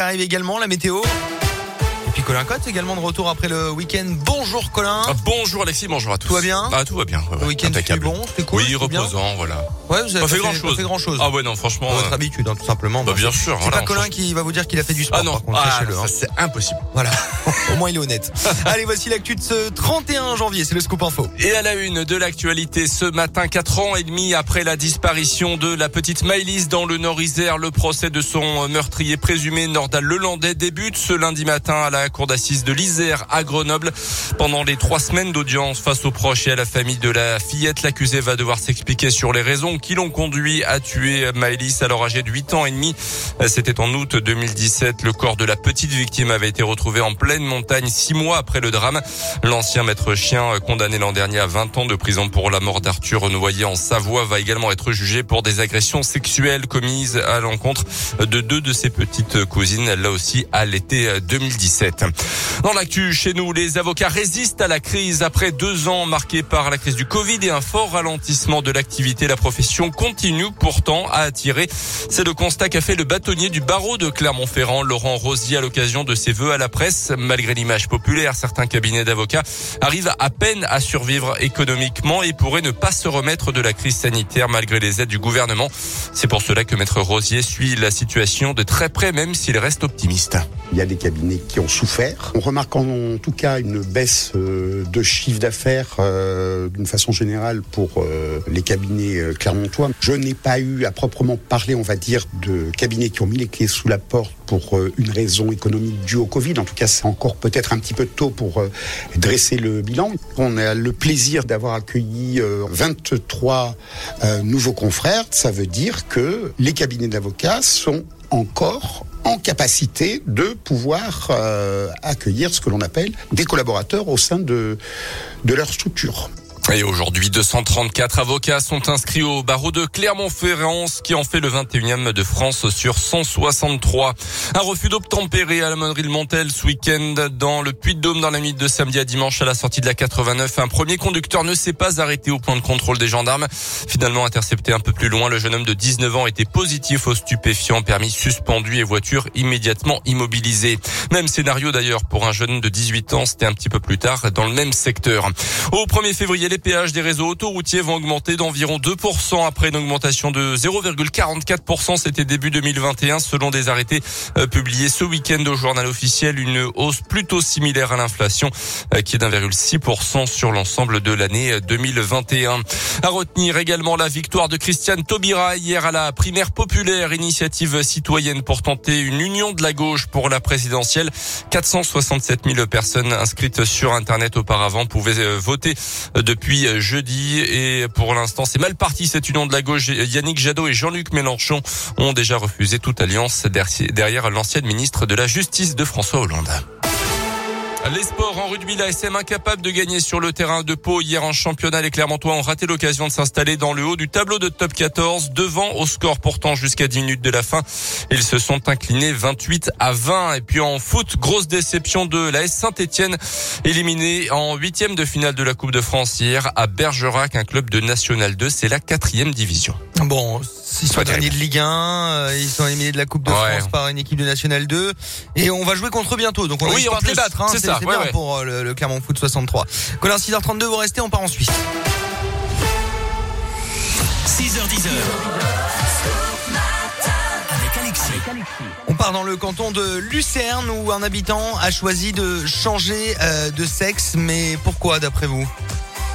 arrive également, la météo. Et puis Colin Cotte également de retour après le week-end. Bonjour Colin. Ah, bonjour Alexis, bonjour à tous. Tout va bien Ah tout va bien. ouais, Le week-end c'était bon, c'était cool. Oui, reposant, voilà. Ouais, vous avez Pas fait grand Pas chose. fait grand chose. Ah ouais non, franchement. Votre euh, habitude, hein, tout simplement. bah, bien sûr. C'est voilà, pas Colin qui va vous dire qu'il a fait du sport. Ah non, ah, hein. c'est impossible. Voilà. Au moins il est honnête. Allez, voici l'actu de ce 31 janvier. C'est le scoop info. Et à la une de l'actualité ce matin, quatre ans et demi après la disparition de la petite Maëlys dans le Nord-Isère, le procès de son meurtrier présumé Nordal Lelandais débute ce lundi matin à la cour d'assises de l'Isère à Grenoble. Pendant les trois semaines d'audience face aux proches et à la famille de la fillette, l'accusé va devoir s'expliquer sur les raisons qui l'ont conduit à tuer Maëlys alors âgée de 8 ans et demi. C'était en août 2017. Le corps de la petite victime avait été retrouvé en pleine montagne six mois après le drame. L'ancien maître chien condamné l'an dernier à 20 ans de prison pour la mort d'Arthur Noyer en Savoie va également être jugé pour des agressions sexuelles commises à l'encontre de deux de ses petites cousines, là aussi à l'été 2017. Dans l'actu, chez nous, les avocats résistent à la crise après deux ans marqués par la crise du Covid et un fort ralentissement de l'activité. La profession continue pourtant à attirer. C'est le constat qu'a fait le bâtonnier du barreau de Clermont-Ferrand, Laurent Rosier, à l'occasion de ses vœux à la presse. Malgré l'image populaire, certains cabinets d'avocats arrivent à peine à survivre économiquement et pourraient ne pas se remettre de la crise sanitaire malgré les aides du gouvernement. C'est pour cela que Maître Rosier suit la situation de très près, même s'il reste optimiste. Il y a des cabinets qui ont souffert. On remarque en tout cas une baisse euh, de chiffre d'affaires euh, d'une façon générale pour euh, les cabinets clermontois. Je n'ai pas eu à proprement parler, on va dire, de cabinets qui ont mis les clés sous la porte pour une raison économique due au Covid. En tout cas, c'est encore peut-être un petit peu tôt pour dresser le bilan. On a le plaisir d'avoir accueilli euh, 23 euh, nouveaux confrères. Ça veut dire que les cabinets d'avocats sont encore en capacité de pouvoir euh, accueillir ce que l'on appelle des collaborateurs au sein de, de leur structure. Et aujourd'hui, 234 avocats sont inscrits au barreau de Clermont-Ferrand, ce qui en fait le 21e de France sur 163. Un refus d'obtempérer à la monnerie de Montel ce week-end dans le Puy-de-Dôme dans la nuit de samedi à dimanche à la sortie de la 89. Un premier conducteur ne s'est pas arrêté au point de contrôle des gendarmes. Finalement intercepté un peu plus loin, le jeune homme de 19 ans était positif au stupéfiant, permis suspendu et voiture immédiatement immobilisée. Même scénario d'ailleurs pour un jeune de 18 ans, c'était un petit peu plus tard dans le même secteur. Au 1er février, les péages des réseaux autoroutiers vont augmenter d'environ 2% après une augmentation de 0,44%. C'était début 2021 selon des arrêtés euh, publiés ce week-end au journal officiel. Une hausse plutôt similaire à l'inflation euh, qui est d'1,6% sur l'ensemble de l'année 2021. À retenir également la victoire de Christiane Taubira hier à la primaire populaire, initiative citoyenne pour tenter une union de la gauche pour la présidentielle. 467 000 personnes inscrites sur Internet auparavant pouvaient euh, voter euh, depuis euh, jeudi et pour l'instant c'est mal parti cette union de la gauche. Yannick Jadot et Jean-Luc Mélenchon ont déjà refusé toute alliance derrière l'ancienne ministre de la Justice de François Hollande. Les sports en rugby, la SM incapable de gagner sur le terrain de Pau. Hier en championnat, les Clermontois ont raté l'occasion de s'installer dans le haut du tableau de top 14, devant au score pourtant jusqu'à 10 minutes de la fin. Ils se sont inclinés 28 à 20. Et puis en foot, grosse déception de la S Saint-Etienne, éliminé en huitième de finale de la Coupe de France hier à Bergerac, un club de National 2. C'est la quatrième division. Ils sont terrible. de Ligue 1, euh, ils sont éliminés de la Coupe de Ouais. France par une équipe de National 2 et on va jouer contre eux bientôt. Donc on a Oui, de les battre. Hein. c'est ça, c'est ouais, bien ouais. pour euh, le, le Clermont Foot 63. Colin 6h32, vous restez, on part en Suisse. 6h10 avec Alexis. On part dans le canton de Lucerne où un habitant a choisi de changer euh, de sexe. Mais pourquoi d'après vous?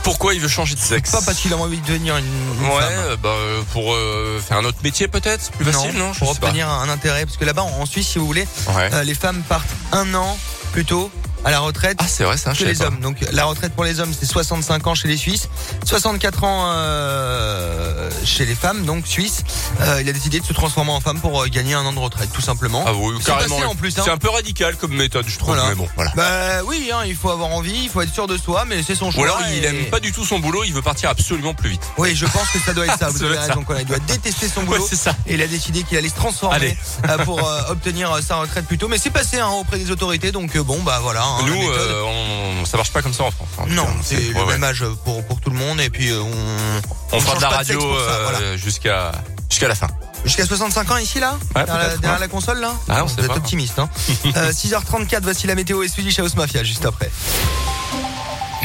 Pourquoi il veut changer de sexe Pas parce qu'il a envie de devenir une, une Ouais, femme. euh, bah, euh, pour euh, faire un autre métier peut-être, plus facile, non, Je pour sais pas. obtenir un intérêt. Parce que là-bas, en en Suisse, si vous voulez, Ouais. euh, les femmes partent un an plus tôt à la retraite Ah, c'est vrai, ça, je que savais les pas. hommes. Donc la retraite pour les hommes, c'est 65 ans chez les Suisses, 64 ans euh, chez les femmes, donc suisses. Euh, il a décidé de se transformer en femme pour euh, gagner un an de retraite, tout simplement. Ah oui, carrément. passé en plus, hein. C'est un peu radical comme méthode, je trouve. Voilà. Mais bon, voilà. Bah oui, hein, il faut avoir envie, il faut être sûr de soi, mais c'est son choix. Ou alors il et- aime pas du tout son boulot, il veut partir absolument plus vite. Oui, je pense que ça doit être ça. Vous Ça avez raison, Colin. Il doit détester son boulot. Ouais, ça. Et il a décidé qu'il allait se transformer Allez. pour obtenir sa retraite plus tôt. Mais c'est passé hein, auprès des autorités, donc bon, bah voilà. Hein, Nous, euh, on, ça marche pas comme ça en France. hein. Non, c'est le ouais. même âge pour, pour tout le monde et puis euh, on, On fera de la radio euh, voilà. jusqu'à jusqu'à la fin. Jusqu'à 65 ans ici là Ouais, Derrière, la, peut-être, derrière ouais. la console là Ah, on Vous êtes pas. optimiste hein Euh, 6h34, voici la météo et Swedish House Mafia juste après.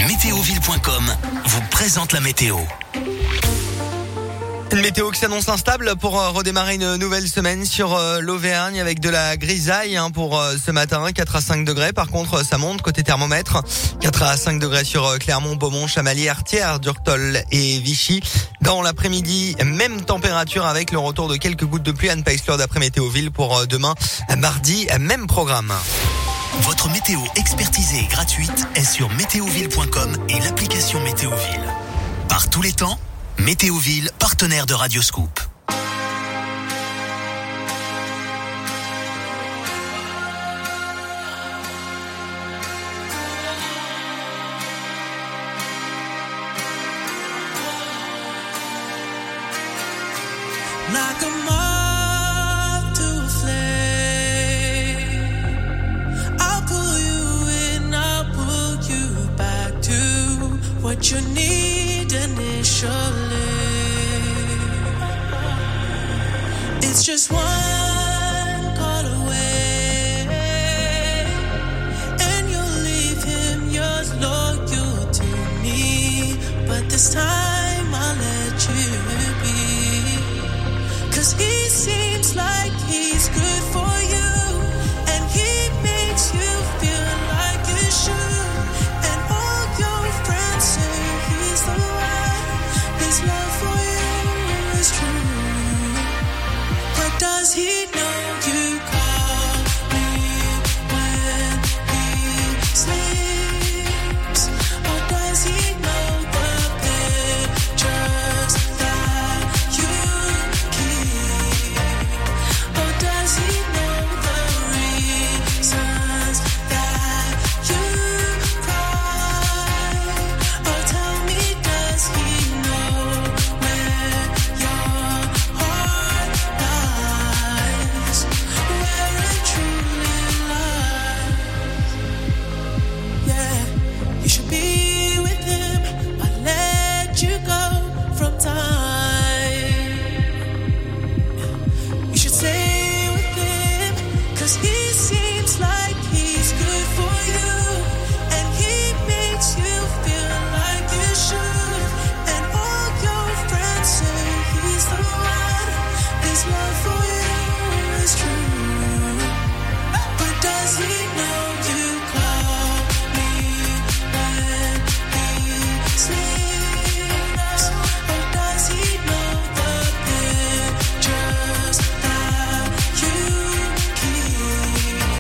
Météoville.com vous présente la météo. Une météo qui s'annonce instable pour euh, redémarrer une nouvelle semaine sur euh, l'Auvergne avec de la grisaille hein, pour euh, ce matin, 4 à 5 degrés. Par contre, ça monte côté thermomètre, 4 à 5 degrés sur Clermont, Beaumont, Chamalières, Artière, Durtol et Vichy. Dans l'après-midi, même température avec le retour de quelques gouttes de pluie à ne pas exclure d'après Météoville pour demain, mardi, même programme. Votre météo expertisée et gratuite est sur météoville.com et l'application Météoville. Par tous les temps, Météoville, partenaire de Radioscoop. you need.